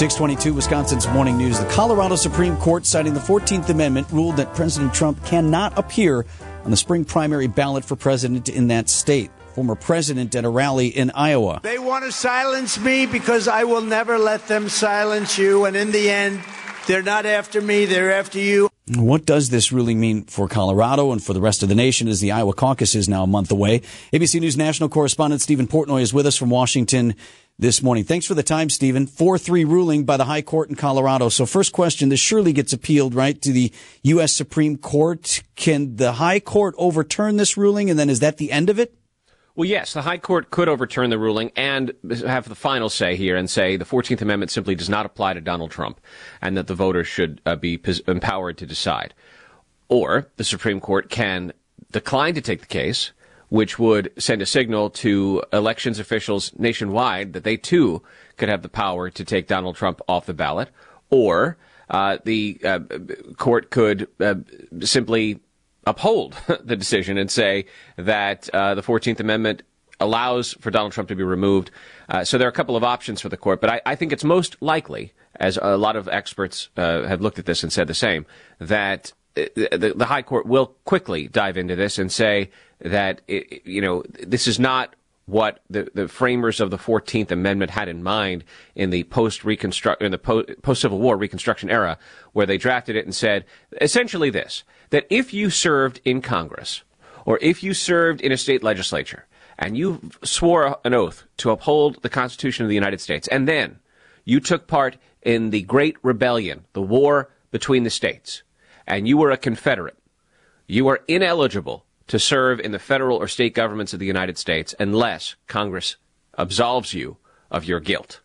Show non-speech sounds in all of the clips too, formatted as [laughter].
622 Wisconsin's Morning News. The Colorado Supreme Court, citing the 14th Amendment, ruled that President Trump cannot appear on the spring primary ballot for president in that state. Former president at a rally in Iowa. They want to silence me because I will never let them silence you. And in the end, they're not after me, they're after you. What does this really mean for Colorado and for the rest of the nation as the Iowa caucus is now a month away? ABC News national correspondent Steven Portnoy is with us from Washington this morning. Thanks for the time, Steven. 4-3 ruling by the High Court in Colorado. So first question, this surely gets appealed, right, to the U.S. Supreme Court. Can the High Court overturn this ruling and then is that the end of it? Well, yes, the High Court could overturn the ruling and have the final say here and say the 14th Amendment simply does not apply to Donald Trump and that the voters should uh, be empowered to decide. Or the Supreme Court can decline to take the case, which would send a signal to elections officials nationwide that they too could have the power to take Donald Trump off the ballot. Or uh, the uh, court could uh, simply uphold [laughs] the decision and say that uh, the 14th Amendment allows for Donald Trump to be removed. Uh, so there are a couple of options for the court, but I, I think it's most likely, as a lot of experts uh, have looked at this and said the same, that the, the, High Court will quickly dive into this and say that it, you know this is not what the, the framers of the 14th Amendment had in mind in the post reconstruct in the post Civil War Reconstruction era, where they drafted it and said essentially this: that if you served in Congress or if you served in a state legislature and you swore an oath to uphold the Constitution of the United States, and then you took part in the Great Rebellion, the war between the states, and you were a Confederate, you are ineligible to serve in the federal or state governments of the United States unless Congress absolves you of your guilt.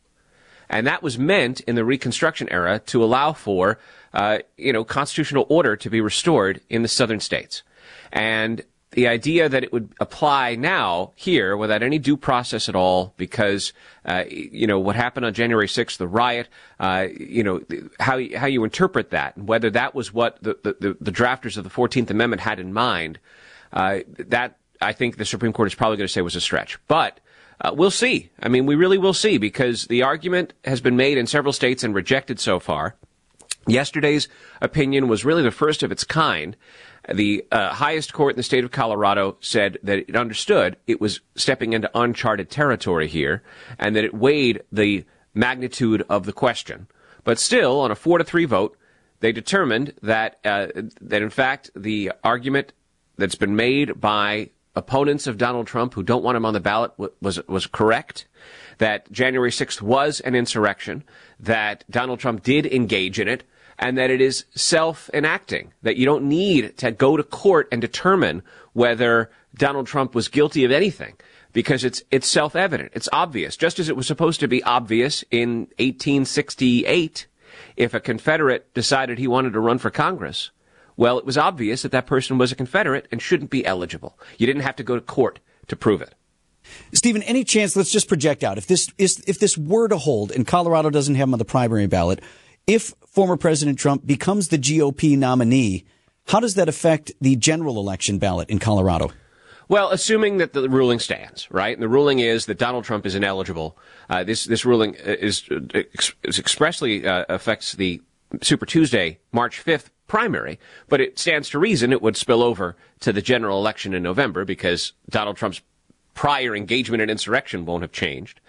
And that was meant in the Reconstruction era to allow for, uh, you know, constitutional order to be restored in the southern states. And the idea that it would apply now here without any due process at all, because uh, you know what happened on January 6th, the riot, uh, you know how how you interpret that, and whether that was what the, the, the drafters of the 14th Amendment had in mind, uh, that I think the Supreme Court is probably going to say was a stretch, but. Uh, we'll see. I mean, we really will see because the argument has been made in several states and rejected so far. Yesterday's opinion was really the first of its kind. The uh, highest court in the state of Colorado said that it understood it was stepping into uncharted territory here and that it weighed the magnitude of the question. But still, on a four to three vote, they determined that uh, that in fact the argument that's been made by opponents of Donald Trump who don't want him on the ballot was was correct. That January 6th was an insurrection. That Donald Trump did engage in it, and that it is self-enacting. That you don't need to go to court and determine whether Donald Trump was guilty of anything because it's it's self-evident. It's obvious, just as it was supposed to be obvious in 1868 if a Confederate decided he wanted to run for Congress well, it was obvious that that person was a Confederate and shouldn't be eligible. You didn't have to go to court to prove it. Steven, any chance? Let's just project out if this is if this were to hold, and Colorado doesn't have him on the primary ballot, if former President Trump becomes the GOP nominee, how does that affect the general election ballot in Colorado? Well, assuming that the ruling stands, right? And the ruling is that Donald Trump is ineligible. Uh, this this ruling is, is expressly uh, affects the Super Tuesday, March 5th primary, but it stands to reason it would spill over to the general election in November because Donald Trump's prior engagement in insurrection won't have changed.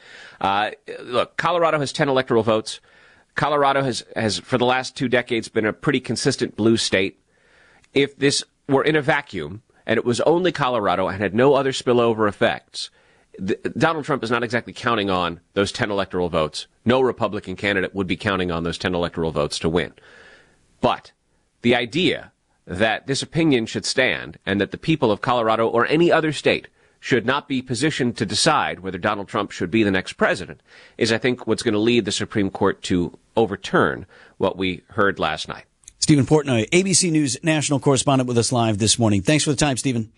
Uh, look, Colorado has 10 electoral votes. Colorado has, has, for the last two decades, been a pretty consistent blue state. If this were in a vacuum and it was only Colorado and had no other spillover effects, Donald Trump is not exactly counting on those 10 electoral votes. No Republican candidate would be counting on those 10 electoral votes to win. But the idea that this opinion should stand and that the people of Colorado or any other state should not be positioned to decide whether Donald Trump should be the next president is, I think, what's going to lead the Supreme Court to overturn what we heard last night. Steven Portnoy, ABC News national correspondent with us live this morning. Thanks for the time, Steven.